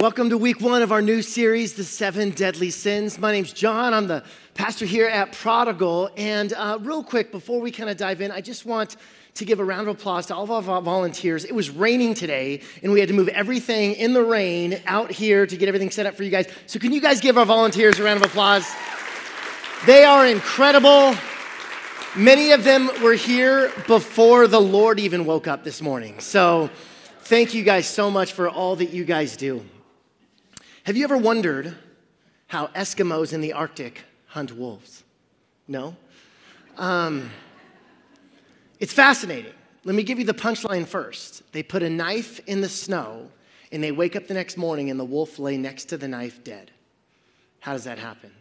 Welcome to week one of our new series, The Seven Deadly Sins. My name's John. I'm the pastor here at Prodigal. And uh, real quick, before we kind of dive in, I just want to give a round of applause to all of our volunteers. It was raining today, and we had to move everything in the rain out here to get everything set up for you guys. So, can you guys give our volunteers a round of applause? They are incredible. Many of them were here before the Lord even woke up this morning. So, thank you guys so much for all that you guys do. Have you ever wondered how Eskimos in the Arctic hunt wolves? No? Um, it's fascinating. Let me give you the punchline first. They put a knife in the snow and they wake up the next morning and the wolf lay next to the knife dead. How does that happen?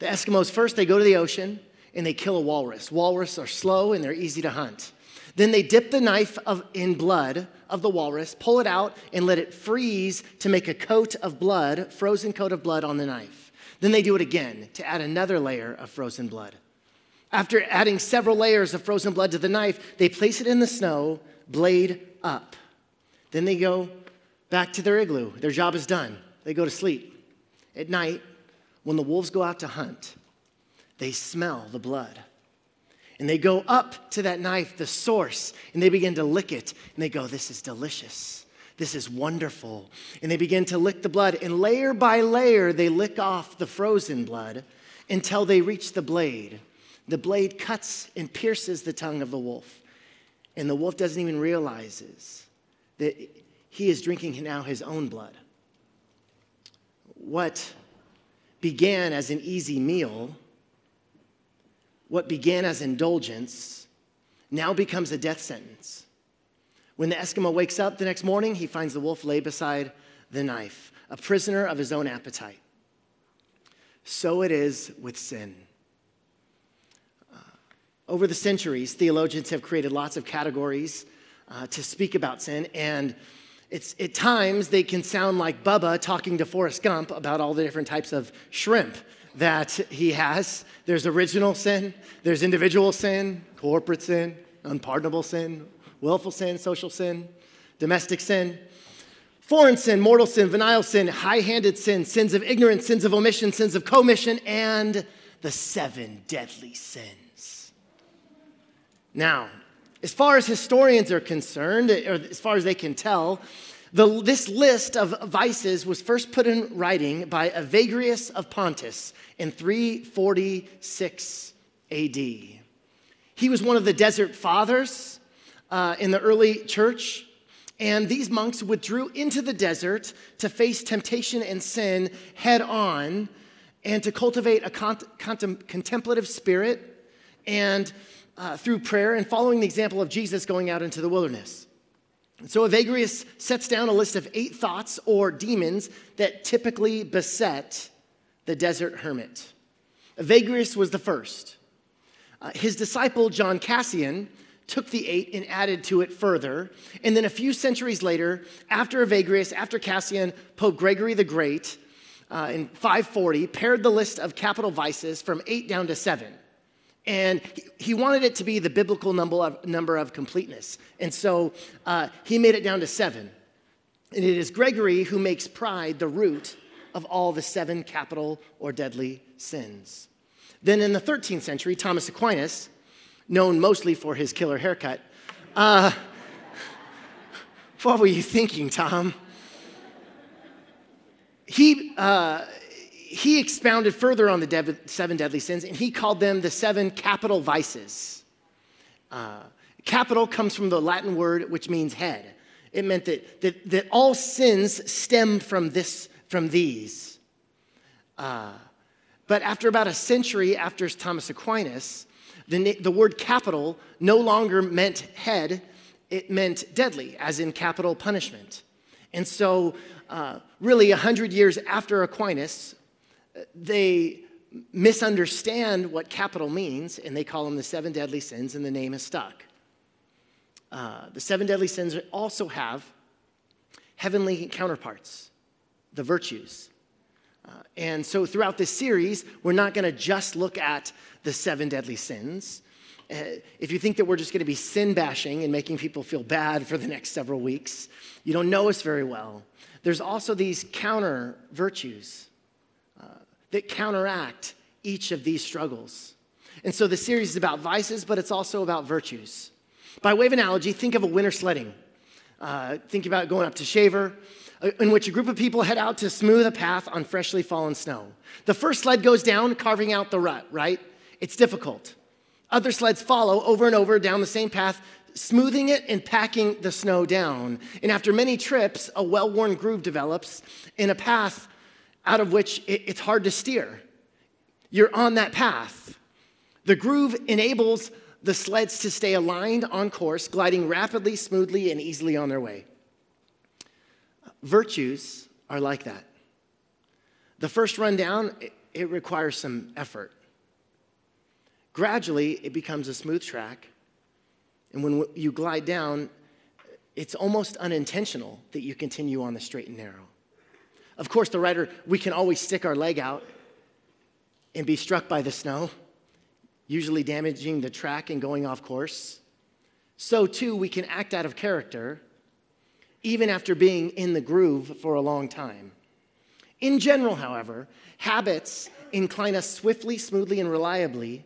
The Eskimos first, they go to the ocean and they kill a walrus. Walrus are slow and they're easy to hunt. Then they dip the knife of, in blood of the walrus, pull it out, and let it freeze to make a coat of blood, frozen coat of blood on the knife. Then they do it again to add another layer of frozen blood. After adding several layers of frozen blood to the knife, they place it in the snow, blade up. Then they go back to their igloo. Their job is done. They go to sleep. At night, when the wolves go out to hunt, they smell the blood. And they go up to that knife, the source, and they begin to lick it. And they go, This is delicious. This is wonderful. And they begin to lick the blood. And layer by layer, they lick off the frozen blood until they reach the blade. The blade cuts and pierces the tongue of the wolf. And the wolf doesn't even realize that he is drinking now his own blood. What began as an easy meal what began as indulgence now becomes a death sentence. When the Eskimo wakes up the next morning, he finds the wolf lay beside the knife, a prisoner of his own appetite. So it is with sin. Uh, over the centuries, theologians have created lots of categories uh, to speak about sin, and it's, at times they can sound like Bubba talking to Forrest Gump about all the different types of shrimp that he has. There's original sin, there's individual sin, corporate sin, unpardonable sin, willful sin, social sin, domestic sin, foreign sin, mortal sin, venial sin, high handed sin, sins of ignorance, sins of omission, sins of commission, and the seven deadly sins. Now, as far as historians are concerned, or as far as they can tell, the, this list of vices was first put in writing by Evagrius of Pontus in 346 AD. He was one of the desert fathers uh, in the early church. And these monks withdrew into the desert to face temptation and sin head on and to cultivate a contem- contemplative spirit and uh, through prayer and following the example of Jesus going out into the wilderness. So Evagrius sets down a list of eight thoughts or demons that typically beset the desert hermit. Evagrius was the first. Uh, his disciple, John Cassian, took the eight and added to it further. And then a few centuries later, after Evagrius, after Cassian, Pope Gregory the Great, uh, in 540, pared the list of capital vices from eight down to seven. And he wanted it to be the biblical number of, number of completeness. And so uh, he made it down to seven. And it is Gregory who makes pride the root of all the seven capital or deadly sins. Then in the 13th century, Thomas Aquinas, known mostly for his killer haircut, uh, what were you thinking, Tom? He, uh, he expounded further on the seven deadly sins and he called them the seven capital vices. Uh, capital comes from the Latin word which means head. It meant that, that, that all sins stem from, this, from these. Uh, but after about a century after Thomas Aquinas, the, the word capital no longer meant head, it meant deadly, as in capital punishment. And so, uh, really, 100 years after Aquinas, they misunderstand what capital means and they call them the seven deadly sins, and the name is stuck. Uh, the seven deadly sins also have heavenly counterparts, the virtues. Uh, and so throughout this series, we're not going to just look at the seven deadly sins. uh, if you think that we're just going to be sin bashing and making people feel bad for the next several weeks, you don't know us very well. There's also these counter virtues that counteract each of these struggles. And so the series is about vices, but it's also about virtues. By way of analogy, think of a winter sledding. Uh, think about going up to Shaver, uh, in which a group of people head out to smooth a path on freshly fallen snow. The first sled goes down, carving out the rut, right? It's difficult. Other sleds follow over and over down the same path, smoothing it and packing the snow down. And after many trips, a well worn groove develops in a path out of which it's hard to steer. You're on that path. The groove enables the sleds to stay aligned on course, gliding rapidly, smoothly, and easily on their way. Virtues are like that. The first run rundown, it requires some effort. Gradually, it becomes a smooth track. And when you glide down, it's almost unintentional that you continue on the straight and narrow. Of course, the writer, we can always stick our leg out and be struck by the snow, usually damaging the track and going off course. So, too, we can act out of character even after being in the groove for a long time. In general, however, habits incline us swiftly, smoothly, and reliably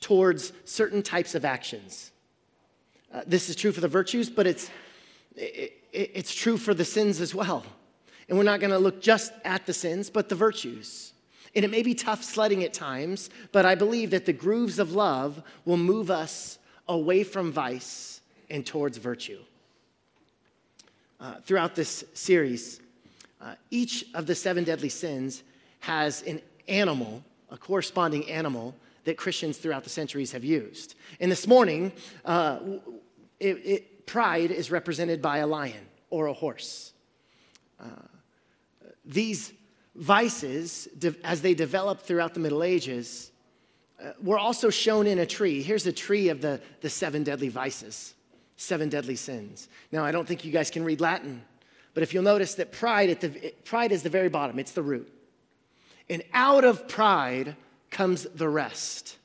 towards certain types of actions. Uh, this is true for the virtues, but it's, it, it, it's true for the sins as well. And we're not going to look just at the sins, but the virtues. And it may be tough sledding at times, but I believe that the grooves of love will move us away from vice and towards virtue. Uh, throughout this series, uh, each of the seven deadly sins has an animal, a corresponding animal, that Christians throughout the centuries have used. And this morning, uh, it, it, pride is represented by a lion or a horse. These vices, as they developed throughout the Middle Ages, uh, were also shown in a tree. Here's a tree of the, the seven deadly vices, seven deadly sins. Now, I don't think you guys can read Latin, but if you'll notice that pride, at the, pride is the very bottom, it's the root. And out of pride comes the rest.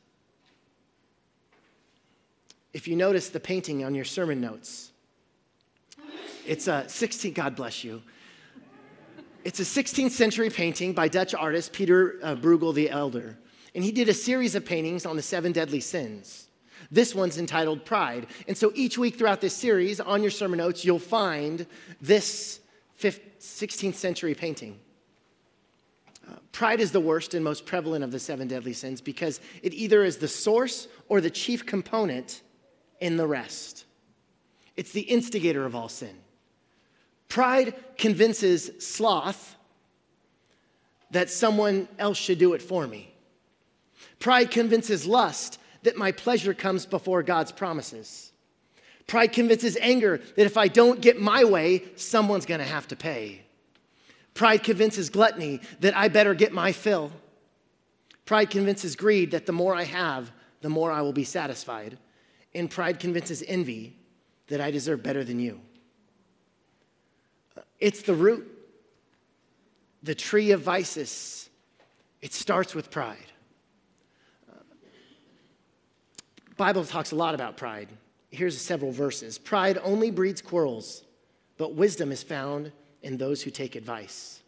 If you notice the painting on your sermon notes, it's a 16, God bless you. It's a 16th century painting by Dutch artist Peter uh, Bruegel the Elder. And he did a series of paintings on the seven deadly sins. This one's entitled Pride. And so each week throughout this series, on your sermon notes, you'll find this 16th century painting. Uh, pride is the worst and most prevalent of the seven deadly sins because it either is the source or the chief component in the rest. It's the instigator of all sin. Pride convinces sloth that someone else should do it for me. Pride convinces lust that my pleasure comes before God's promises. Pride convinces anger that if I don't get my way, someone's gonna have to pay. Pride convinces gluttony that I better get my fill. Pride convinces greed that the more I have, the more I will be satisfied. And pride convinces envy that I deserve better than you. It's the root, the tree of vices. It starts with pride. Uh, Bible talks a lot about pride. Here's several verses. Pride only breeds quarrels, but wisdom is found in those who take advice.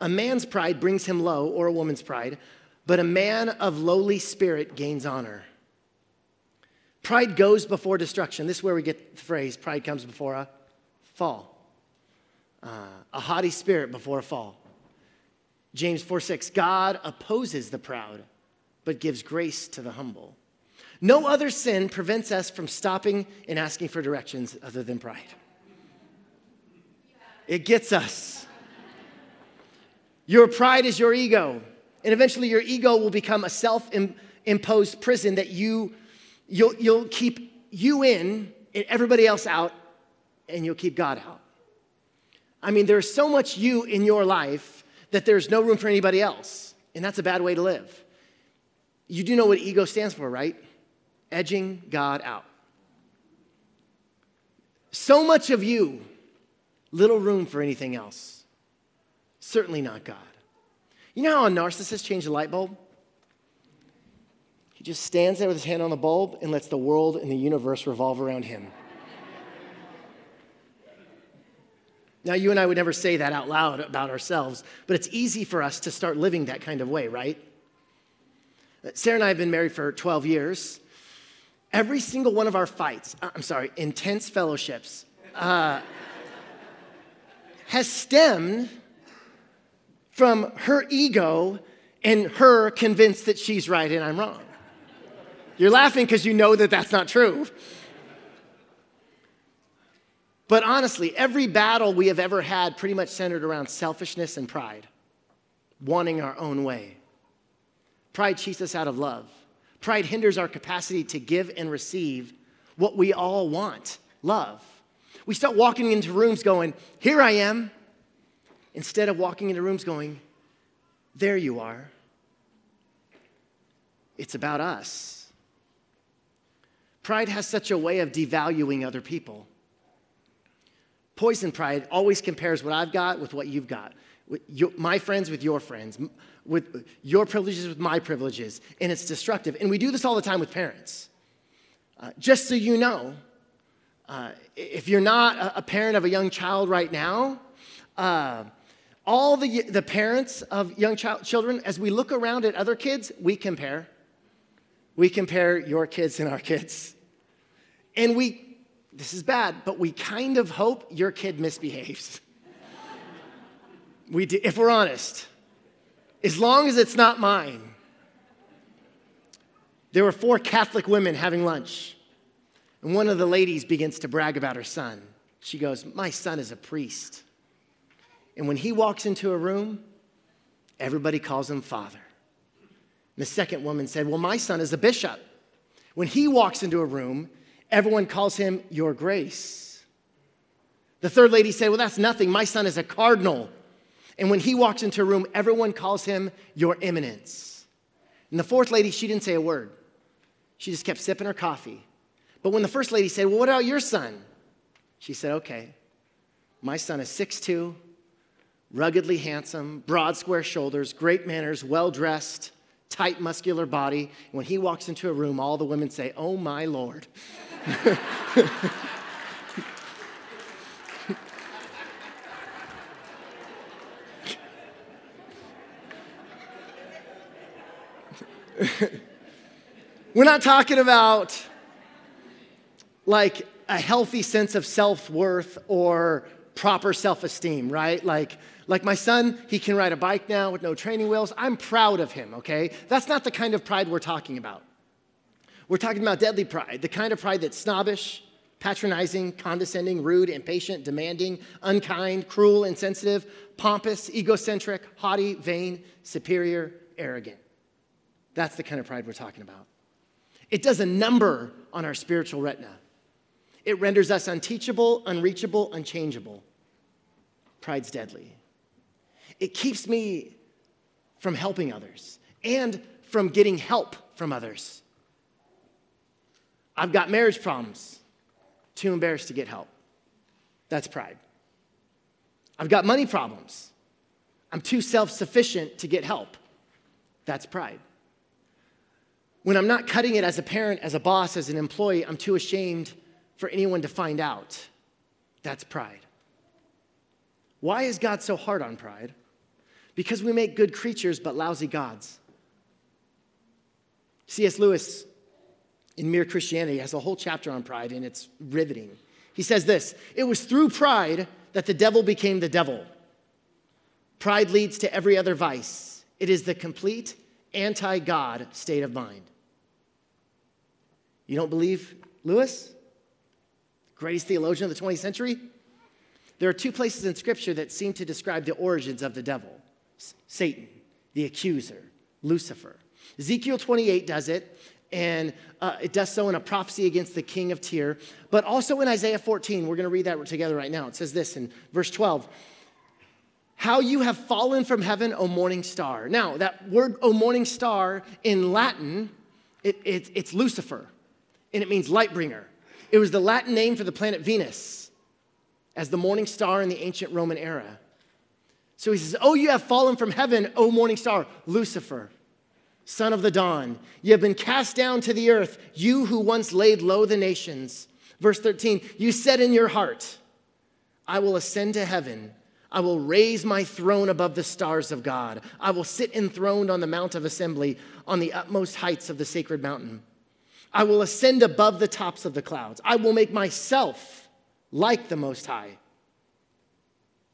A man's pride brings him low, or a woman's pride, but a man of lowly spirit gains honor. Pride goes before destruction. This is where we get the phrase pride comes before a fall. Uh, a haughty spirit before a fall. James 4 6, God opposes the proud, but gives grace to the humble. No other sin prevents us from stopping and asking for directions other than pride. It gets us. Your pride is your ego. And eventually, your ego will become a self imposed prison that you, you'll, you'll keep you in and everybody else out, and you'll keep God out. I mean, there's so much you in your life that there's no room for anybody else. And that's a bad way to live. You do know what ego stands for, right? Edging God out. So much of you Little room for anything else. Certainly not God. You know how a narcissist changed a light bulb? He just stands there with his hand on the bulb and lets the world and the universe revolve around him. Now, you and I would never say that out loud about ourselves, but it's easy for us to start living that kind of way, right? Sarah and I have been married for 12 years. Every single one of our fights, uh, I'm sorry, intense fellowships, uh, has stemmed from her ego and her convinced that she's right and I'm wrong. You're laughing because you know that that's not true. But honestly, every battle we have ever had pretty much centered around selfishness and pride, wanting our own way. Pride cheats us out of love. Pride hinders our capacity to give and receive what we all want love. We start walking into rooms going, Here I am, instead of walking into rooms going, There you are. It's about us. Pride has such a way of devaluing other people. Poison pride always compares what I've got with what you've got. Your, my friends with your friends, with your privileges with my privileges, and it's destructive. And we do this all the time with parents. Uh, just so you know, uh, if you're not a, a, parent of a young child right now, uh, all the, the parents of young child, children, as we look around at other kids, we compare. We compare your kids and our kids. And we this is bad, but we kind of hope your kid misbehaves. we do, if we're honest, as long as it's not mine. There were four Catholic women having lunch, and one of the ladies begins to brag about her son. She goes, My son is a priest. And when he walks into a room, everybody calls him father. And the second woman said, Well, my son is a bishop. When he walks into a room, Everyone calls him Your Grace. The third lady said, Well, that's nothing. My son is a cardinal. And when he walks into a room, everyone calls him Your Eminence. And the fourth lady, she didn't say a word. She just kept sipping her coffee. But when the first lady said, Well, what about your son? She said, Okay, my son is 6'2, ruggedly handsome, broad, square shoulders, great manners, well dressed, tight, muscular body. When he walks into a room, all the women say, Oh, my Lord. We're not talking about like a healthy sense of self worth or proper self esteem, right? Like, like my son, he can ride a bike now with no training wheels. I'm proud of him, okay? That's not the kind of pride we're talking about. We're talking about deadly pride, the kind of pride that's snobbish, patronizing, condescending, rude, impatient, demanding, unkind, cruel, insensitive, pompous, egocentric, haughty, vain, superior, arrogant. That's the kind of pride we're talking about. It does a number on our spiritual retina. It renders us unteachable, unreachable, unchangeable. Pride's deadly. It keeps me from helping others and from getting help from others. I've got marriage problems, too embarrassed to get help. That's pride. I've got money problems. I'm too self sufficient to get help. That's pride. When I'm not cutting it as a parent, as a boss, as an employee, I'm too ashamed for anyone to find out. That's pride. Why is God so hard on pride? Because we make good creatures but lousy gods. C.S. Lewis in Mere Christianity has a whole chapter on pride, and it's riveting. He says this It was through pride that the devil became the devil. Pride leads to every other vice, it is the complete anti God state of mind. You don't believe Lewis? Greatest theologian of the 20th century? There are two places in Scripture that seem to describe the origins of the devil Satan, the accuser, Lucifer. Ezekiel 28 does it, and uh, it does so in a prophecy against the king of Tyre. But also in Isaiah 14, we're going to read that together right now. It says this in verse 12 How you have fallen from heaven, O morning star. Now, that word, O morning star, in Latin, it, it, it's Lucifer, and it means light bringer. It was the Latin name for the planet Venus as the morning star in the ancient Roman era. So he says, Oh, you have fallen from heaven, O morning star, Lucifer son of the dawn. You have been cast down to the earth, you who once laid low the nations. Verse 13, you said in your heart, I will ascend to heaven. I will raise my throne above the stars of God. I will sit enthroned on the Mount of Assembly on the utmost heights of the sacred mountain. I will ascend above the tops of the clouds. I will make myself like the Most High.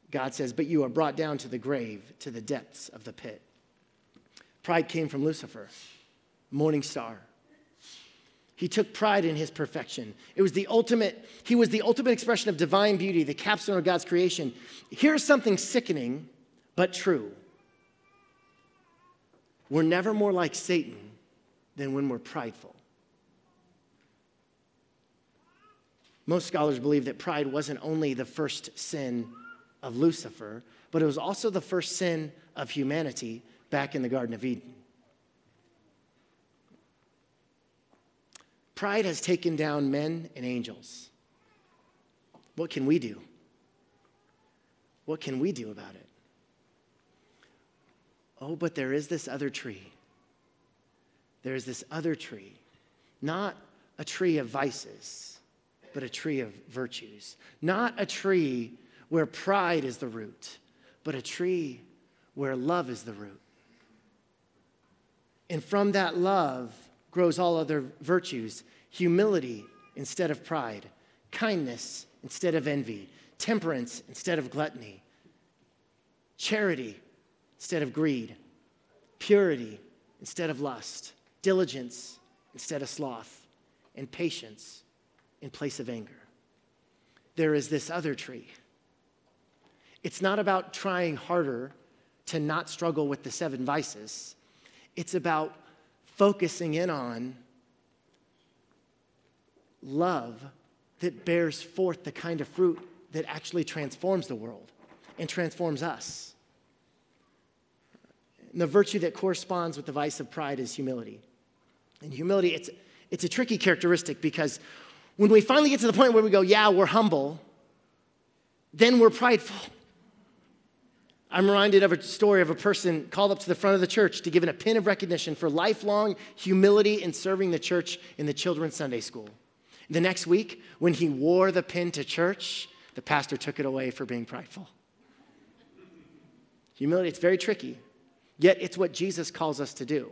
God says, But you are brought down to the grave, to the depths of the pit. Pride came from Lucifer, morning star. He took pride in his perfection. It was the ultimate, he was the ultimate expression of divine beauty, the capstone of God's creation. Here's something sickening, but true. We're never more like Satan than when we're prideful. Most scholars believe that pride wasn't only the first sin of Lucifer, but it was also the first sin of humanity back in the Garden of Eden. Pride has taken down men and angels. What can we do? What can we do about it? Oh, but there is this other tree. There is this other tree, not a tree of vices, but a tree of virtues. Not a tree where pride is the root, but a tree where love is the root. And from that love grows all other virtues humility instead of pride, kindness instead of envy, temperance instead of gluttony, charity instead of greed, purity instead of lust, diligence instead of sloth, and patience in place of anger. There is this other tree. It's not about trying harder to not struggle with the seven vices. It's about focusing in on love that bears forth the kind of fruit that actually transforms the world and transforms us. And the virtue that corresponds with the vice of pride is humility. And humility, it's, it's a tricky characteristic because when we finally get to the point where we go, yeah, we're humble, then we're prideful. I'm reminded of a story of a person called up to the front of the church to give a pin of recognition for lifelong humility in serving the church in the children's Sunday school. The next week, when he wore the pin to church, the pastor took it away for being prideful. Humility, it's very tricky, yet it's what Jesus calls us to do.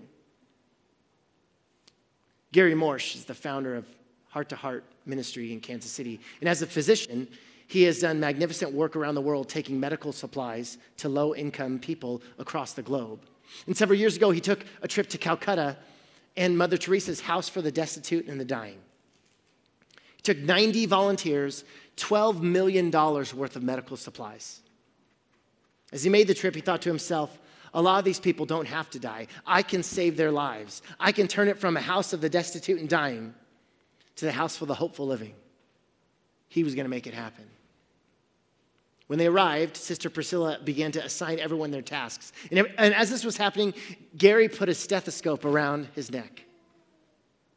Gary Morsch is the founder of Heart to Heart Ministry in Kansas City. And as a physician, he has done magnificent work around the world taking medical supplies to low income people across the globe. And several years ago, he took a trip to Calcutta and Mother Teresa's House for the Destitute and the Dying. He took 90 volunteers, $12 million worth of medical supplies. As he made the trip, he thought to himself, a lot of these people don't have to die. I can save their lives. I can turn it from a house of the destitute and dying to the house for the hopeful living. He was going to make it happen. When they arrived, Sister Priscilla began to assign everyone their tasks. And, and as this was happening, Gary put a stethoscope around his neck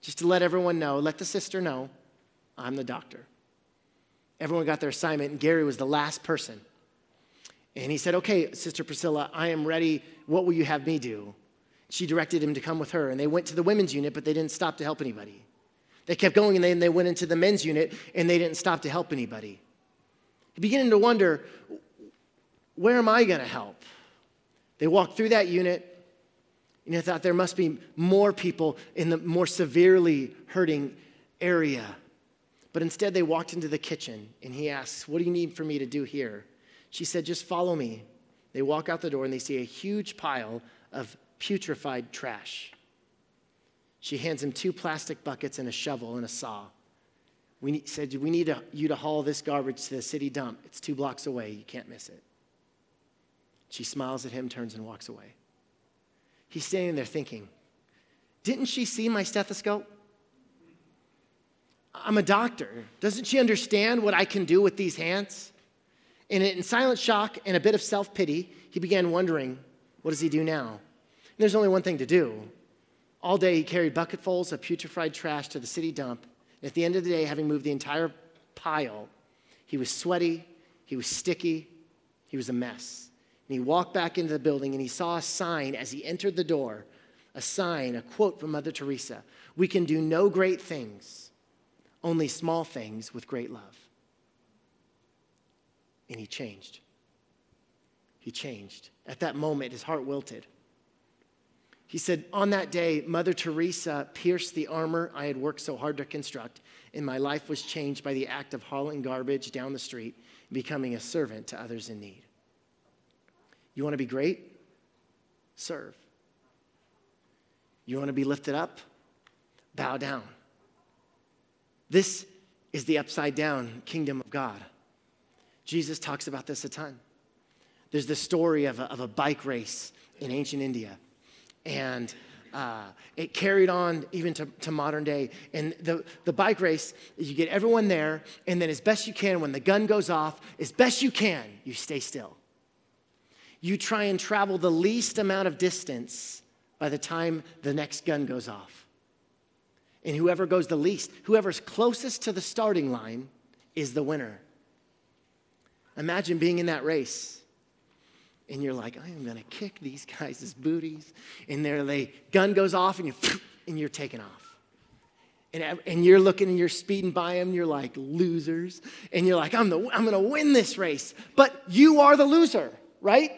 just to let everyone know, let the sister know, I'm the doctor. Everyone got their assignment, and Gary was the last person. And he said, Okay, Sister Priscilla, I am ready. What will you have me do? She directed him to come with her, and they went to the women's unit, but they didn't stop to help anybody. They kept going, and then they went into the men's unit, and they didn't stop to help anybody beginning to wonder where am I going to help? They walked through that unit and they thought there must be more people in the more severely hurting area. But instead, they walked into the kitchen and he asks, What do you need for me to do here? She said, Just follow me. They walk out the door and they see a huge pile of putrefied trash. She hands him two plastic buckets and a shovel and a saw. We need, said, We need you to haul this garbage to the city dump. It's two blocks away. You can't miss it. She smiles at him, turns, and walks away. He's standing there thinking, Didn't she see my stethoscope? I'm a doctor. Doesn't she understand what I can do with these hands? And in silent shock and a bit of self pity, he began wondering, What does he do now? And there's only one thing to do. All day, he carried bucketfuls of putrefied trash to the city dump at the end of the day, having moved the entire pile, he was sweaty, he was sticky, he was a mess. And he walked back into the building and he saw a sign as he entered the door a sign, a quote from Mother Teresa We can do no great things, only small things with great love. And he changed. He changed. At that moment, his heart wilted. He said, On that day, Mother Teresa pierced the armor I had worked so hard to construct, and my life was changed by the act of hauling garbage down the street and becoming a servant to others in need. You want to be great? Serve. You want to be lifted up? Bow down. This is the upside down kingdom of God. Jesus talks about this a ton. There's the story of a, of a bike race in ancient India, and uh, it carried on even to, to modern day. And the, the bike race, you get everyone there, and then as best you can, when the gun goes off, as best you can, you stay still. You try and travel the least amount of distance by the time the next gun goes off. And whoever goes the least, whoever's closest to the starting line, is the winner. Imagine being in that race and you're like, I am going to kick these guys' booties. And there they, gun goes off and, you, and you're taking off. And, and you're looking and you're speeding by them, you're like, losers. And you're like, I'm, the, I'm going to win this race. But you are the loser, right?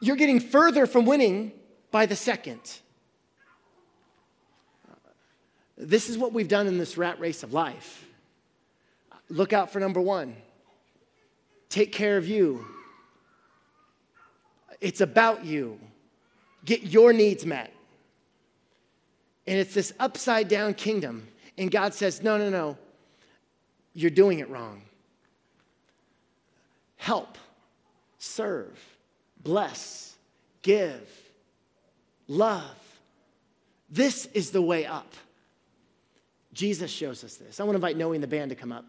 You're getting further from winning by the second. This is what we've done in this rat race of life. Look out for number one. Take care of you. It's about you. Get your needs met. And it's this upside down kingdom. And God says, no, no, no, you're doing it wrong. Help, serve, bless, give, love. This is the way up. Jesus shows us this. I want to invite Noe and the band to come up.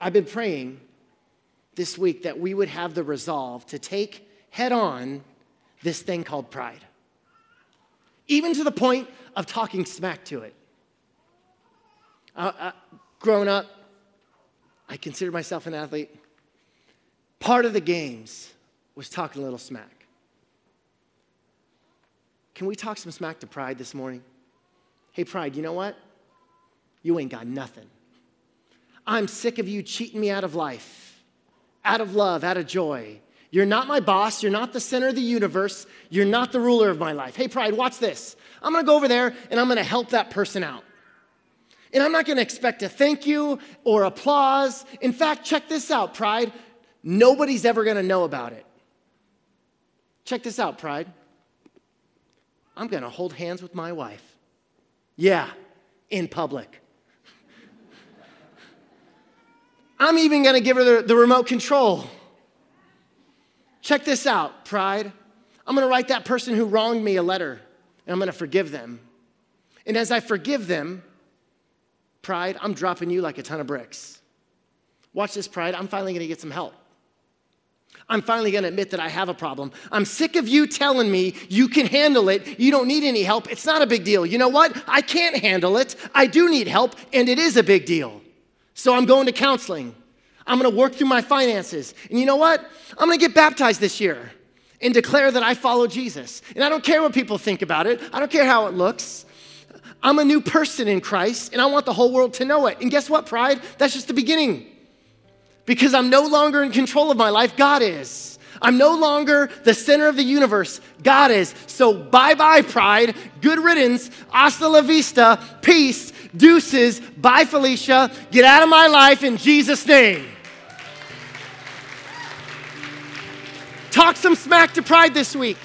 I've been praying this week that we would have the resolve to take head on this thing called pride, even to the point of talking smack to it. Uh, uh, growing up, I consider myself an athlete. Part of the games was talking a little smack. Can we talk some smack to pride this morning? Hey, pride, you know what? You ain't got nothing. I'm sick of you cheating me out of life, out of love, out of joy. You're not my boss. You're not the center of the universe. You're not the ruler of my life. Hey, pride, watch this. I'm going to go over there and I'm going to help that person out. And I'm not going to expect a thank you or applause. In fact, check this out, pride. Nobody's ever going to know about it. Check this out, pride. I'm going to hold hands with my wife. Yeah, in public. I'm even to give her the, the, remote control. Check this out, pride. I'm to write that person who wronged me a letter, and I'm to forgive them. And as I forgive them, pride, I'm dropping you like a ton of bricks. Watch this, pride. I'm finally to get some help. I'm finally to admit that I have a problem. I'm sick of you telling me you can handle it. You don't need any help. It's not a big deal. You know what? I can't handle it. I do need help, and it is a big deal. So I'm going to counseling. I'm going to work through my finances. And you know what? I'm going to get baptized this year and declare that I follow Jesus. And I don't care what people think about it, I don't care how it looks. I'm a new person in Christ, and I want the whole world to know it. And guess what, pride? That's just the beginning. Because I'm no longer in control of my life, God is. I'm no longer the center of the universe. God is. So bye bye, pride. Good riddance. Hasta la vista. Peace. Deuces. Bye, Felicia. Get out of my life in Jesus' name. Talk some smack to pride this week.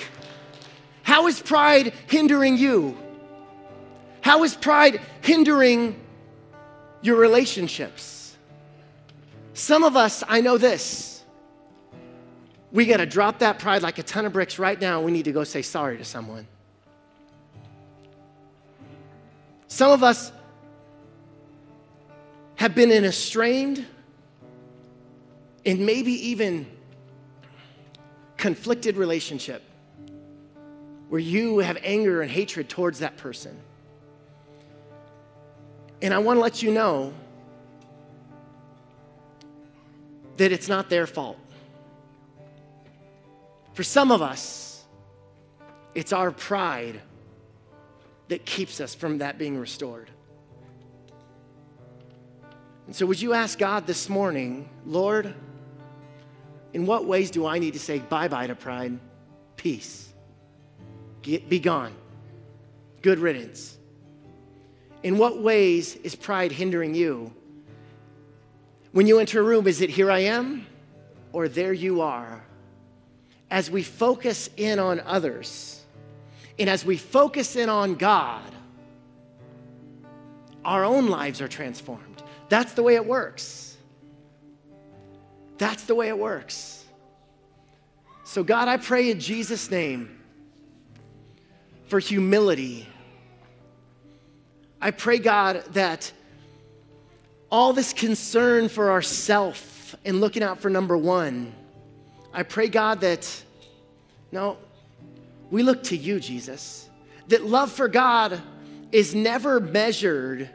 How is pride hindering you? How is pride hindering your relationships? Some of us, I know this. We got to drop that pride like a ton of bricks right now. We need to go say sorry to someone. Some of us have been in a strained and maybe even conflicted relationship where you have anger and hatred towards that person. And I want to let you know that it's not their fault. For some of us, It's our pride that keeps us from that being restored. And so, would you ask God this morning, Lord, in what ways do I need to say bye bye to pride? Peace. Get, be gone. Good riddance. In what ways is pride hindering you? When you enter a room, is it here I am or there you are? As we focus in on others and as we focus in on God, our own lives are transformed. That's the way it works. That's the way it works. So, God, I pray in Jesus' name for humility. I pray, God, that all this concern for ourself and looking out for number one, I pray, God, that no, we look to you, Jesus. That love for God is never measured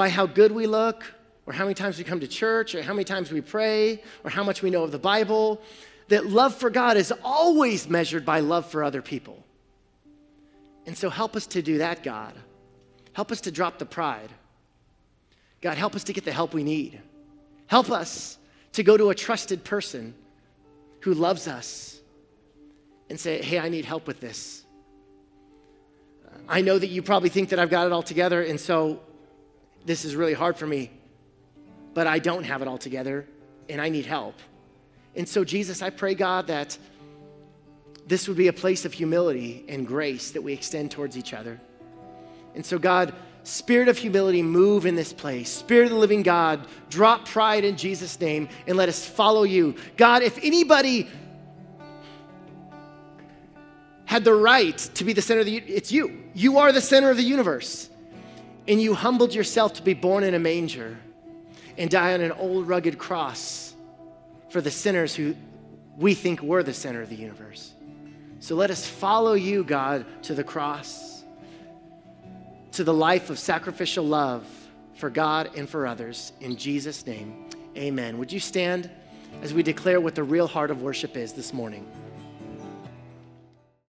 by how good we look, or how many times we come to church, or how many times we pray, or how much we know of the Bible. That love for God is always measured by love for other people. And so help us to do that, God. Help us to drop the pride. God, help us to get the help we need. Help us to go to a trusted person who loves us and say, hey, I need help with this. I know that you probably think that I've got it all together, and so this is really hard for me, but I don't have it all together and I need help. And so, Jesus, I pray, God, that this would be a place of humility and grace that we extend towards each other. And so, God, Spirit of humility, move in this place. Spirit of the living God, drop pride in Jesus' name and let us follow you. God, if anybody had the right to be the center of the it's you. You are the center of the universe and you humbled yourself to be born in a manger and die on an old rugged cross for the sinners who we think were the center of the universe. So let us follow you, God, to the cross, to the life of sacrificial love for God and for others. In Jesus' name, amen. Would you stand as we declare what the real heart of worship is this morning?